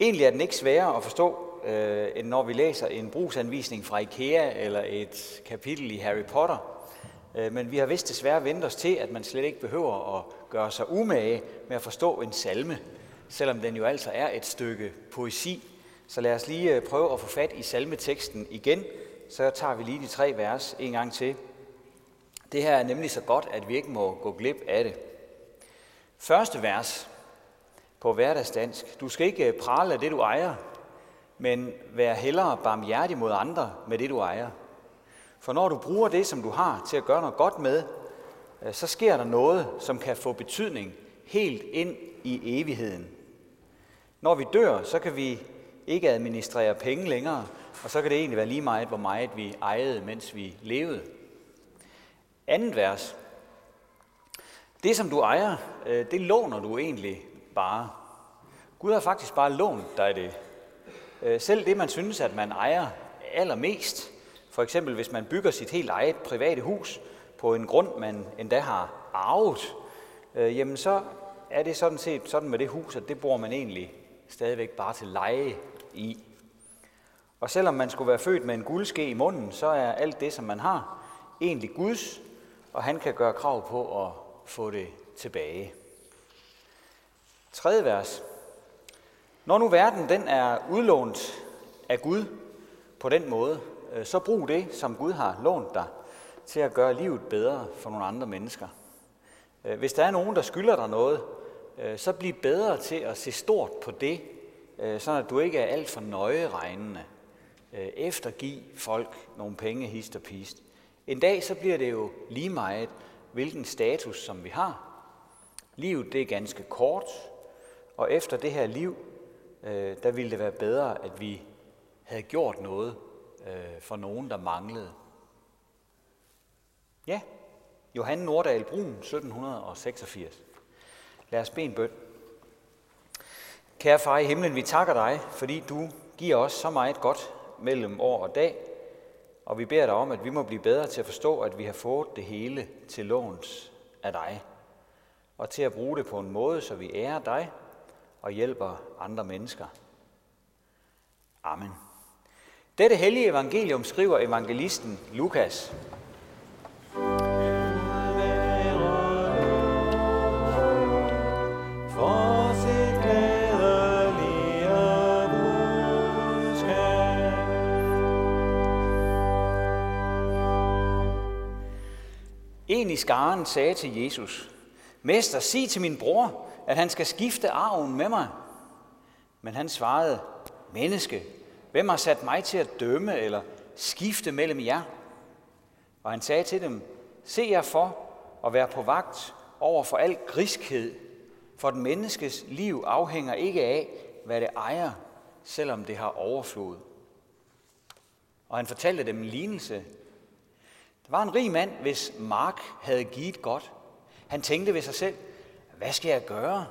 Egentlig er den ikke sværere at forstå, øh, end når vi læser en brugsanvisning fra IKEA eller et kapitel i Harry Potter. Øh, men vi har vist desværre vendt os til, at man slet ikke behøver at gøre sig umage med at forstå en salme, selvom den jo altså er et stykke poesi. Så lad os lige øh, prøve at få fat i salmeteksten igen, så tager vi lige de tre vers en gang til. Det her er nemlig så godt, at vi ikke må gå glip af det. Første vers på hverdagsdansk. Du skal ikke øh, prale af det, du ejer, men vær hellere barmhjertig mod andre med det, du ejer. For når du bruger det, som du har, til at gøre noget godt med, øh, så sker der noget, som kan få betydning helt ind i evigheden. Når vi dør, så kan vi ikke administrere penge længere, og så kan det egentlig være lige meget, hvor meget vi ejede, mens vi levede. Andet vers. Det, som du ejer, øh, det låner du egentlig bare. Gud har faktisk bare lånt dig det. Øh, selv det, man synes, at man ejer allermest, for eksempel hvis man bygger sit helt eget private hus på en grund, man endda har arvet, øh, jamen så er det sådan set sådan med det hus, at det bor man egentlig stadigvæk bare til leje i. Og selvom man skulle være født med en guldske i munden, så er alt det, som man har, egentlig Guds, og han kan gøre krav på at få det tilbage. Tredje vers. Når nu verden den er udlånt af Gud på den måde, øh, så brug det, som Gud har lånt dig, til at gøre livet bedre for nogle andre mennesker. Øh, hvis der er nogen, der skylder dig noget, øh, så bliv bedre til at se stort på det, så at du ikke er alt for nøje regnende. Eftergiv folk nogle penge hist og pist. En dag så bliver det jo lige meget, hvilken status som vi har. Livet det er ganske kort, og efter det her liv, øh, der ville det være bedre, at vi havde gjort noget øh, for nogen, der manglede. Ja, Johan Nordahl Brun, 1786. Lad os bede en bøn. Kære far i himlen, vi takker dig, fordi du giver os så meget godt mellem år og dag, og vi beder dig om, at vi må blive bedre til at forstå, at vi har fået det hele til låns af dig, og til at bruge det på en måde, så vi ærer dig og hjælper andre mennesker. Amen. Dette hellige evangelium skriver evangelisten Lukas. En i skaren sagde til Jesus, Mester, sig til min bror, at han skal skifte arven med mig. Men han svarede, Menneske, Hvem har sat mig til at dømme eller skifte mellem jer? Og han sagde til dem, se jer for at være på vagt over for al griskhed, for den menneskes liv afhænger ikke af, hvad det ejer, selvom det har overflod. Og han fortalte dem en lignelse. Der var en rig mand, hvis mark havde givet godt. Han tænkte ved sig selv, hvad skal jeg gøre?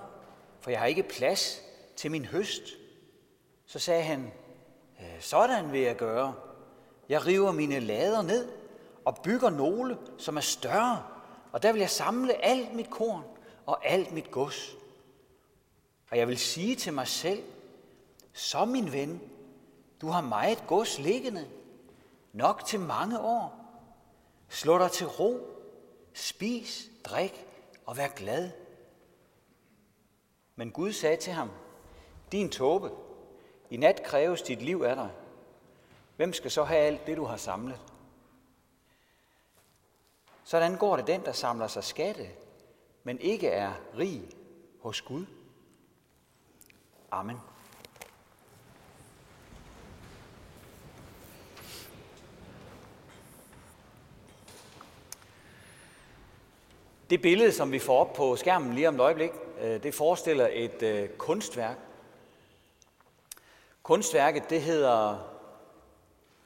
For jeg har ikke plads til min høst. Så sagde han, øh, sådan vil jeg gøre. Jeg river mine lader ned og bygger nogle, som er større, og der vil jeg samle alt mit korn og alt mit gods. Og jeg vil sige til mig selv, så min ven, du har meget gods liggende, nok til mange år. Slå dig til ro, spis, drik og vær glad. Men Gud sagde til ham, din tåbe, i nat kræves dit liv af dig. Hvem skal så have alt det, du har samlet? Sådan går det den, der samler sig skatte, men ikke er rig hos Gud. Amen. Det billede, som vi får op på skærmen lige om et øjeblik, øh, det forestiller et øh, kunstværk, Kunstværket, det hedder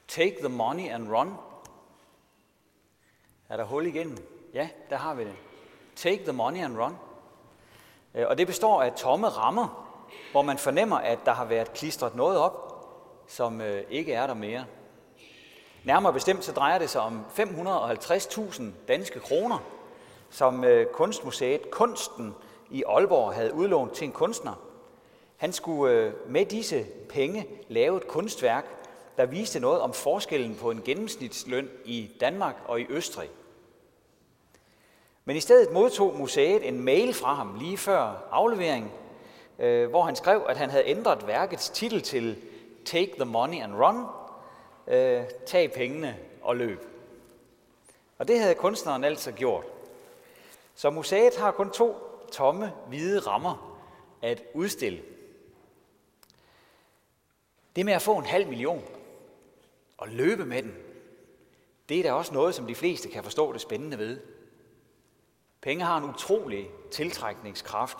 Take the Money and Run. Er der hul igennem? Ja, der har vi det. Take the Money and Run. Øh, og det består af tomme rammer, hvor man fornemmer, at der har været klistret noget op, som ikke er der mere. Nærmere bestemt så drejer det sig om 550.000 danske kroner, som øh, Kunstmuseet Kunsten i Aalborg havde udlånt til en kunstner. Han skulle øh, med disse penge lave et kunstværk, der viste noget om forskellen på en gennemsnitsløn i Danmark og i Østrig. Men i stedet modtog museet en mail fra ham lige før afleveringen, øh, hvor han skrev, at han havde ændret værkets titel til Take the money and run, tag pengene og løb. Og det havde kunstneren altså gjort. Så museet har kun to tomme, hvide rammer at udstille. Det med at få en halv million og løbe med den, det er da også noget, som de fleste kan forstå det spændende ved. Penge har en utrolig tiltrækningskraft,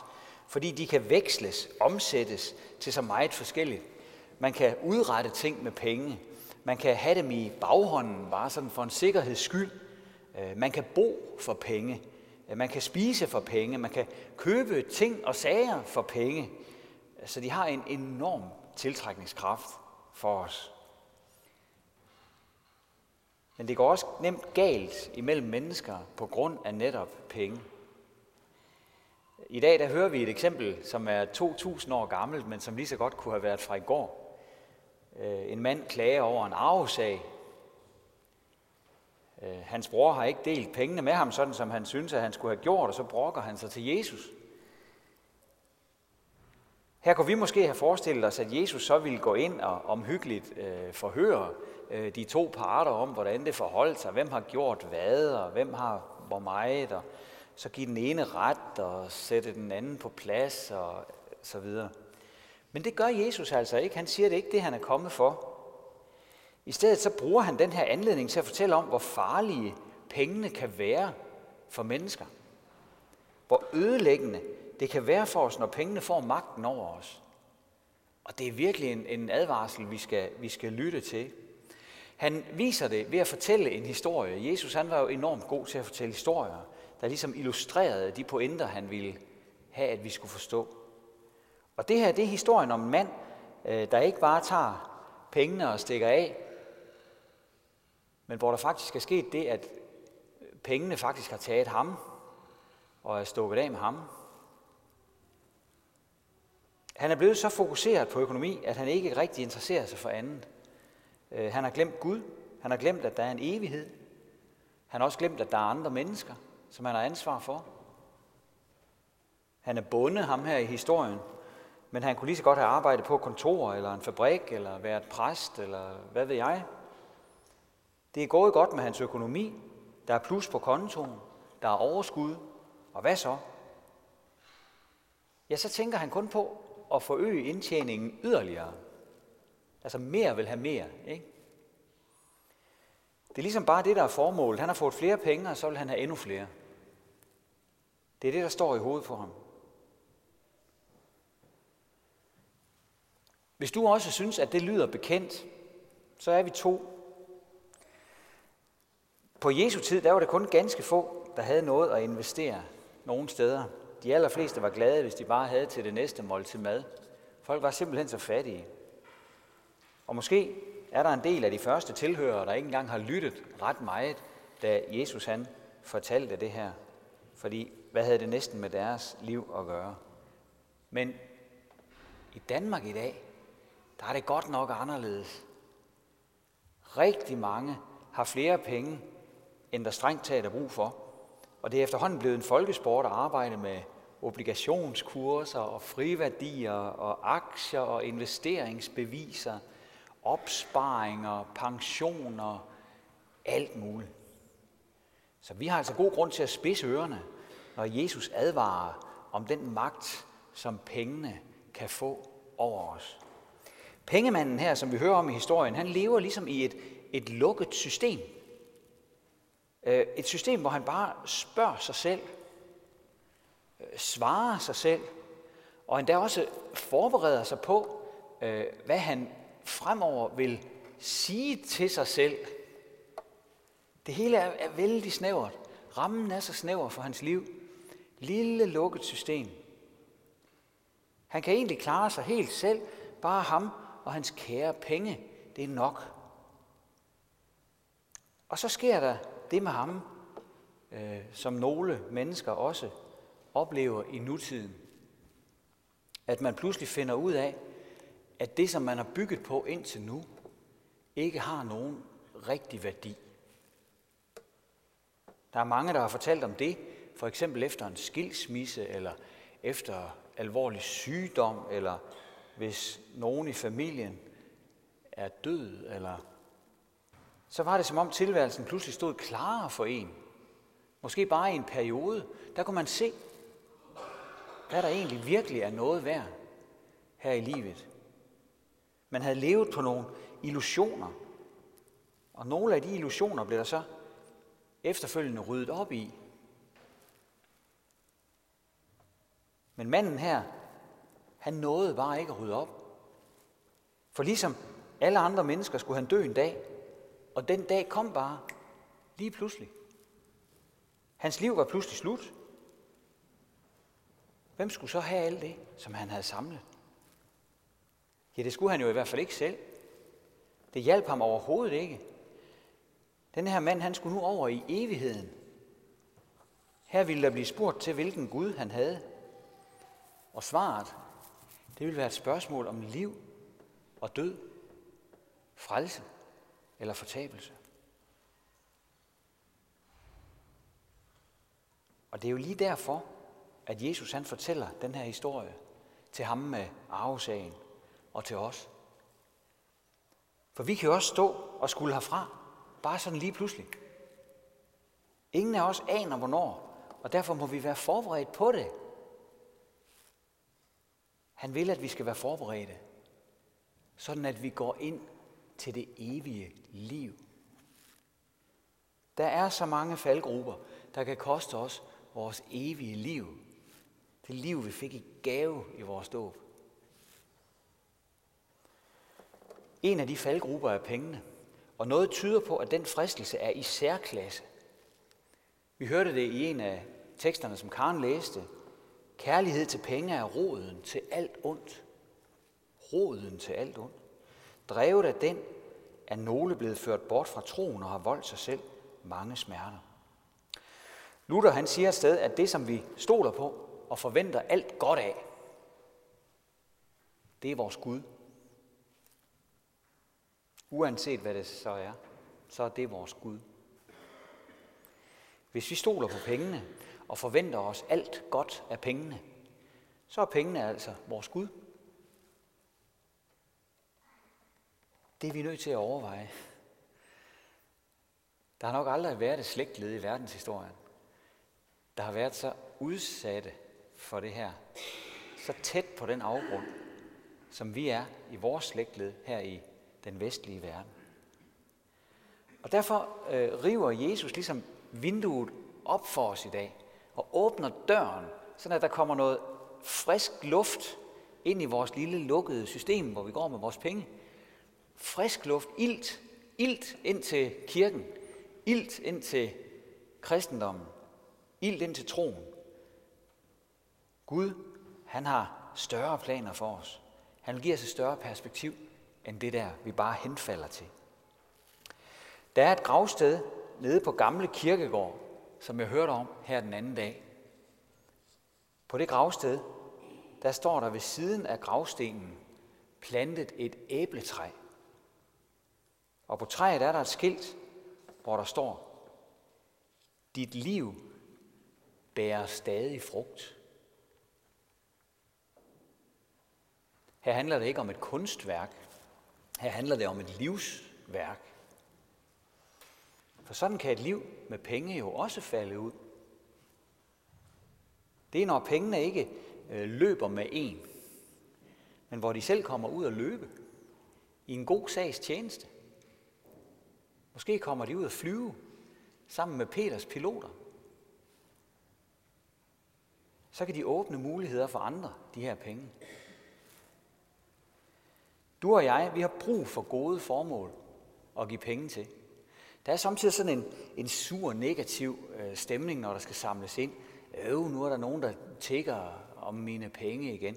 fordi de kan veksles, omsættes til så meget forskelligt. Man kan udrette ting med penge. Man kan have dem i baghånden, bare sådan for en sikkerheds skyld. Øh, man kan bo for penge. Man kan spise for penge. Man kan købe ting og sager for penge. Så de har en enorm tiltrækningskraft for os. Men det går også nemt galt imellem mennesker på grund af netop penge. I dag der hører vi et eksempel, som er 2.000 år gammelt, men som lige så godt kunne have været fra i går. Øh, en mand klager over en arvesag. Øh, hans bror har ikke delt pengene med ham, sådan som han synes, at han skulle have gjort, og så brokker han sig til Jesus. Her kunne vi måske have forestillet os, at Jesus så ville gå ind og omhyggeligt øh, forhøre øh, de to parter om, hvordan det forholdt sig, hvem har gjort hvad, og hvem har hvor meget, og så give den ene ret og sætte den anden på plads og så videre. Men det gør Jesus altså ikke. Han siger det ikke det, han er kommet for. I stedet så bruger han den her anledning til at fortælle om, hvor farlige pengene kan være for mennesker. Hvor ødelæggende det kan være for os, når pengene får magten over os. Og det er virkelig en, en advarsel, vi skal, vi skal lytte til. Han viser det ved at fortælle en historie. Jesus han var jo enormt god til at fortælle historier, der ligesom illustrerede de pointer, han ville have, at vi skulle forstå. Og det her, det er historien om en mand, øh, der ikke bare tager pengene og stikker af, men hvor der faktisk er sket det, at øh, pengene faktisk har taget ham og er stukket af med ham. Han er blevet så fokuseret på økonomi, at han ikke rigtig interesserer sig for andet. Øh, han har glemt Gud. Han har glemt, at der er en evighed. Han har også glemt, at der er andre mennesker, som han har ansvar for. Han er bonde, ham her i historien, men han kunne lige så godt have arbejdet på et kontor, eller en fabrik, eller været præst, eller hvad ved jeg. Det er gået godt med hans økonomi. Der er plus på kontoen. Der er overskud. Og hvad så? Ja, så tænker han kun på at forøge indtjeningen yderligere. Altså mere vil have mere, ikke? Det er ligesom bare det, der er formålet. Han har fået flere penge, og så vil han have endnu flere. Det er det, der står i hovedet på ham. Hvis du også synes, at det lyder bekendt, så er vi to. På Jesu tid, der var det kun ganske få, der havde noget at investere nogen steder. De allerfleste var glade, hvis de bare havde til det næste måltid mad. Folk var simpelthen så fattige. Og måske er der en del af de første tilhørere, der ikke engang har lyttet ret meget, da Jesus han fortalte det her. Fordi hvad havde det næsten med deres liv at gøre? Men i Danmark i dag, der er det godt nok anderledes. Rigtig mange har flere penge, end der strengt taget er brug for. Og det er efterhånden blevet en folkesport at arbejde med obligationskurser og friværdier og aktier og investeringsbeviser, opsparinger, pensioner, alt muligt. Så vi har altså god grund til at spidse ørerne, når Jesus advarer om den magt, som pengene kan få over os. Pengemanden her, som vi hører om i historien, han lever ligesom i et, et lukket system. Øh, et system, hvor han bare spørger sig selv, øh, svarer sig selv, og endda også forbereder sig på, øh, hvad han fremover vil sige til sig selv. Det hele er, er vældig snævert. Rammen er så snæver for hans liv. Lille lukket system. Han kan egentlig klare sig helt selv. Bare ham og hans kære penge. Det er nok. Og så sker der det med ham, øh, som nogle mennesker også oplever i nutiden. at man pludselig finder ud af, at det, som man har bygget på indtil nu, ikke har nogen rigtig værdi. Der er mange, der har fortalt om det, for eksempel efter en skilsmisse, eller efter alvorlig sygdom, eller hvis nogen i familien er død, eller så var det som om tilværelsen pludselig stod klarere for en. Måske bare i en periode, der kunne man se, hvad der egentlig virkelig er noget værd her i livet. Man havde levet på nogle illusioner, og nogle af de illusioner blev der så efterfølgende ryddet op i. Men manden her, han nåede bare ikke at rydde op. For ligesom alle andre mennesker skulle han dø en dag, og den dag kom bare lige pludselig. Hans liv var pludselig slut. Hvem skulle så have alt det, som han havde samlet? Ja, det skulle han jo i hvert fald ikke selv. Det hjalp ham overhovedet ikke. Den her mand, han skulle nu over i evigheden. Her ville der blive spurgt til, hvilken Gud han havde. Og svaret, det ville være et spørgsmål om liv og død, frelse eller fortabelse. Og det er jo lige derfor, at Jesus han fortæller den her historie til ham med arvesagen og til os. For vi kan jo også stå og skulle herfra, bare sådan lige pludselig. Ingen af os aner hvornår, og derfor må vi være forberedt på det. Han vil, at vi skal være forberedte, sådan at vi går ind til det evige liv. Der er så mange faldgrupper, der kan koste os vores evige liv. Det liv, vi fik i gave i vores dåb. En af de faldgrupper er pengene. Og noget tyder på, at den fristelse er i særklasse. Vi hørte det i en af teksterne, som Karen læste. Kærlighed til penge er roden til alt ondt. Roden til alt ondt. Drevet af den er nogle blevet ført bort fra troen og har voldt sig selv mange smerter. Luther han siger et sted, at det som vi stoler på og forventer alt godt af, det er vores Gud. Uanset hvad det så er, så er det vores Gud. Hvis vi stoler på pengene og forventer os alt godt af pengene, så er pengene altså vores Gud. Det er vi nødt til at overveje. Der har nok aldrig været et slægtled i verdenshistorien, der har været så udsatte for det her. Så tæt på den afgrund, som vi er i vores slægtled her i den vestlige verden. Og derfor øh, river Jesus ligesom vinduet op for os i dag og åbner døren, så at der kommer noget frisk luft ind i vores lille lukkede system, hvor vi går med vores penge. Frisk luft, ilt, ilt ind til kirken, ilt ind til kristendommen, ilt ind til troen. Gud, han har større planer for os. Han giver os et større perspektiv end det der, vi bare henfalder til. Der er et gravsted nede på Gamle Kirkegård, som jeg hørte om her den anden dag. På det gravsted, der står der ved siden af gravstenen plantet et æbletræ. Og på træet er der et skilt, hvor der står, dit liv bærer stadig frugt. Her handler det ikke om et kunstværk, her handler det om et livsværk. For sådan kan et liv med penge jo også falde ud. Det er, når pengene ikke øh, løber med en, men hvor de selv kommer ud og løbe i en god sags tjeneste. Måske kommer de ud at flyve sammen med Peters piloter. Så kan de åbne muligheder for andre, de her penge. Du og jeg, vi har brug for gode formål at give penge til. Der er samtidig sådan en, en sur, negativ øh, stemning, når der skal samles ind. Øh, nu er der nogen, der tigger om mine penge igen.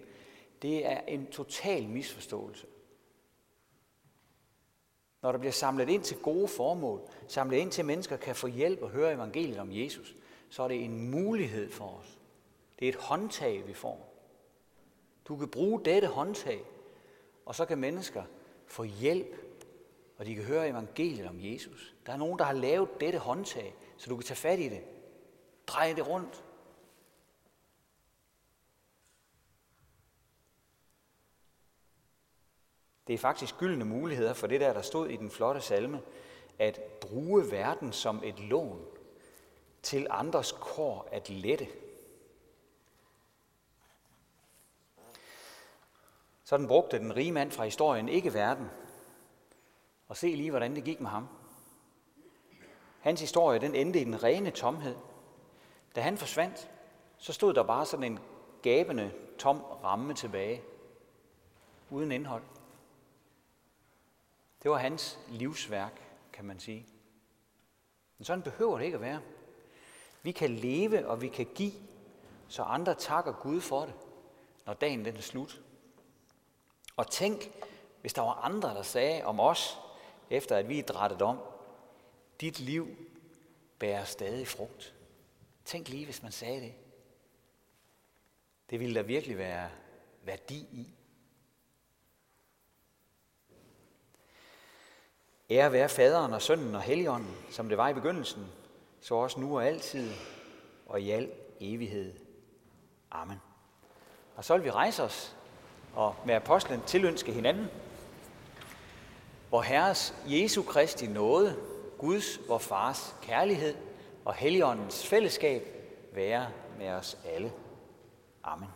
Det er en total misforståelse. Når der bliver samlet ind til gode formål, samlet ind til, at mennesker kan få hjælp og høre evangeliet om Jesus, så er det en mulighed for os. Det er et håndtag, vi får. Du kan bruge dette håndtag, og så kan mennesker få hjælp, og de kan høre evangeliet om Jesus. Der er nogen, der har lavet dette håndtag, så du kan tage fat i det. Drej det rundt. Det er faktisk gyldne muligheder for det der, der stod i den flotte salme, at bruge verden som et lån til andres kår at lette. Sådan brugte den rige mand fra historien ikke verden. Og se lige, hvordan det gik med ham. Hans historie, den endte i den rene tomhed. Da han forsvandt, så stod der bare sådan en gabende, tom ramme tilbage, uden indhold. Det var hans livsværk, kan man sige. Men sådan behøver det ikke at være. Vi kan leve, og vi kan give, så andre takker Gud for det, når dagen den er slut. Og tænk, hvis der var andre, der sagde om os, efter at vi er drættet om, dit liv bærer stadig frugt. Tænk lige, hvis man sagde det. Det ville der virkelig være værdi i. Ære være faderen og sønnen og helligånden, som det var i begyndelsen, så også nu og altid og i al evighed. Amen. Og så vil vi rejse os og med apostlen tilønske hinanden, hvor Herres Jesu Kristi nåde, Guds, vor Fars kærlighed og Helligåndens fællesskab være med os alle. Amen.